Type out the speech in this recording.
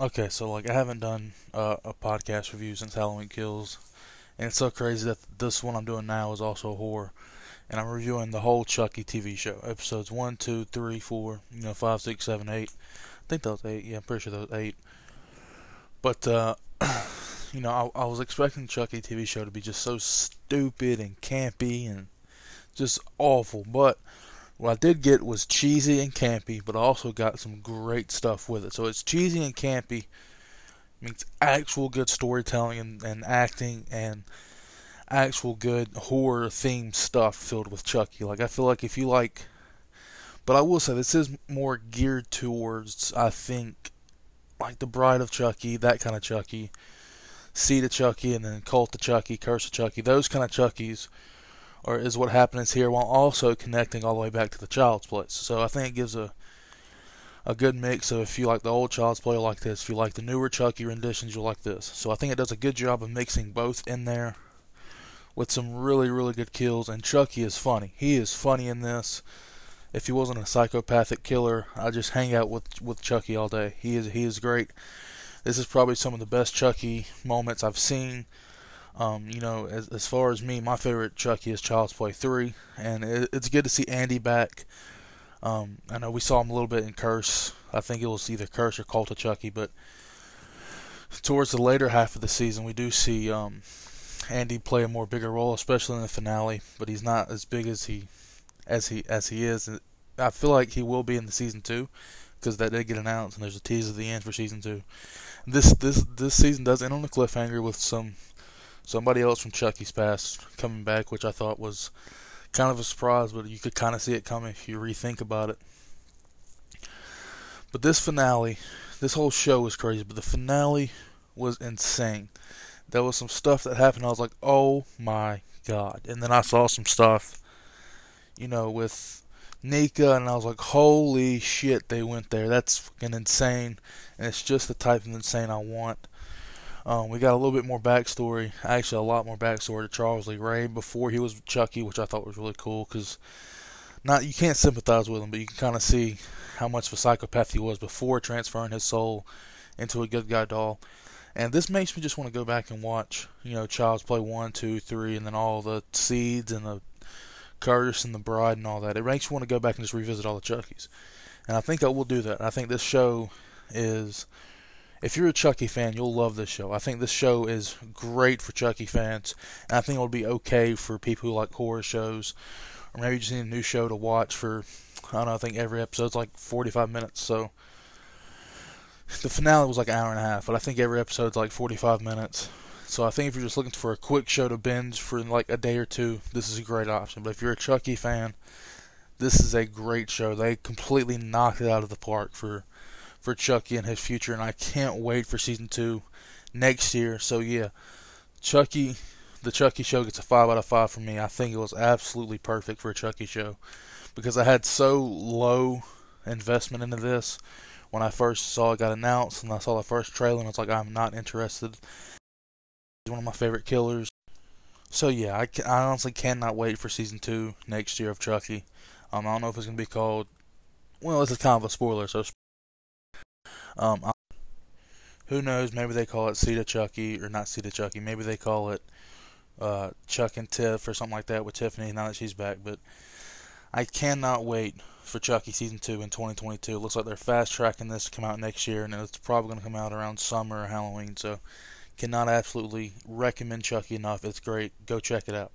Okay, so like I haven't done uh, a podcast review since Halloween Kills, and it's so crazy that this one I'm doing now is also horror, and I'm reviewing the whole Chucky TV show, episodes one, two, three, four, you know, five, six, seven, eight. I think was eight. Yeah, I'm pretty sure was eight. But uh, you know, I, I was expecting Chucky TV show to be just so stupid and campy and just awful, but what I did get was cheesy and campy, but I also got some great stuff with it. So it's cheesy and campy, means actual good storytelling and, and acting and actual good horror themed stuff filled with Chucky. Like I feel like if you like, but I will say this is more geared towards I think like the Bride of Chucky, that kind of Chucky, Seed of Chucky, and then Cult of Chucky, Curse of Chucky, those kind of Chuckies or is what happens here while also connecting all the way back to the Child's Plays. So I think it gives a a good mix of if you like the old child's play, like this. If you like the newer Chucky renditions, you'll like this. So I think it does a good job of mixing both in there with some really, really good kills. And Chucky is funny. He is funny in this. If he wasn't a psychopathic killer, I'd just hang out with with Chucky all day. He is he is great. This is probably some of the best Chucky moments I've seen. Um, you know, as, as far as me, my favorite Chucky is Child's Play 3, and it, it's good to see Andy back. Um, I know we saw him a little bit in Curse. I think it was either Curse or Cult of Chucky, but towards the later half of the season, we do see um, Andy play a more bigger role, especially in the finale. But he's not as big as he as he as he is. I feel like he will be in the season two because that did get announced, and there's a tease at the end for season two. This this this season does end on a cliffhanger with some somebody else from Chucky's past coming back, which I thought was kind of a surprise, but you could kind of see it coming if you rethink about it. But this finale, this whole show was crazy, but the finale was insane. There was some stuff that happened. I was like, oh my god. And then I saw some stuff, you know, with Nica, and I was like, holy shit, they went there. That's fucking insane. And it's just the type of insane I want. Um, we got a little bit more backstory, actually a lot more backstory to Charles Lee Ray before he was Chucky, which I thought was really cool because not you can't sympathize with him, but you can kind of see how much of a psychopath he was before transferring his soul into a good guy doll. And this makes me just want to go back and watch, you know, Child's Play one, two, three, and then all the seeds and the Curses and the Bride and all that. It makes me want to go back and just revisit all the Chuckies. And I think I will do that. I think this show is if you're a Chucky fan, you'll love this show. I think this show is great for Chucky fans, and I think it would be okay for people who like horror shows, or maybe you just need a new show to watch for. I don't know. I think every episode's like 45 minutes, so the finale was like an hour and a half, but I think every episode's like 45 minutes. So I think if you're just looking for a quick show to binge for like a day or two, this is a great option. But if you're a Chucky fan, this is a great show. They completely knocked it out of the park for for Chucky and his future, and I can't wait for season two next year. So yeah, Chucky, the Chucky show gets a five out of five for me. I think it was absolutely perfect for a Chucky show because I had so low investment into this when I first saw it got announced and I saw the first trailer and I was like, I'm not interested. He's one of my favorite killers. So yeah, I, can, I honestly cannot wait for season two next year of Chucky. Um, I don't know if it's gonna be called. Well, this is kind of a spoiler, so um, who knows? Maybe they call it Seed Chucky or not Seed Chucky. Maybe they call it uh, Chuck and Tiff or something like that with Tiffany now that she's back. But I cannot wait for Chucky season two in 2022. It looks like they're fast tracking this to come out next year, and it's probably going to come out around summer or Halloween. So, cannot absolutely recommend Chucky enough. It's great. Go check it out.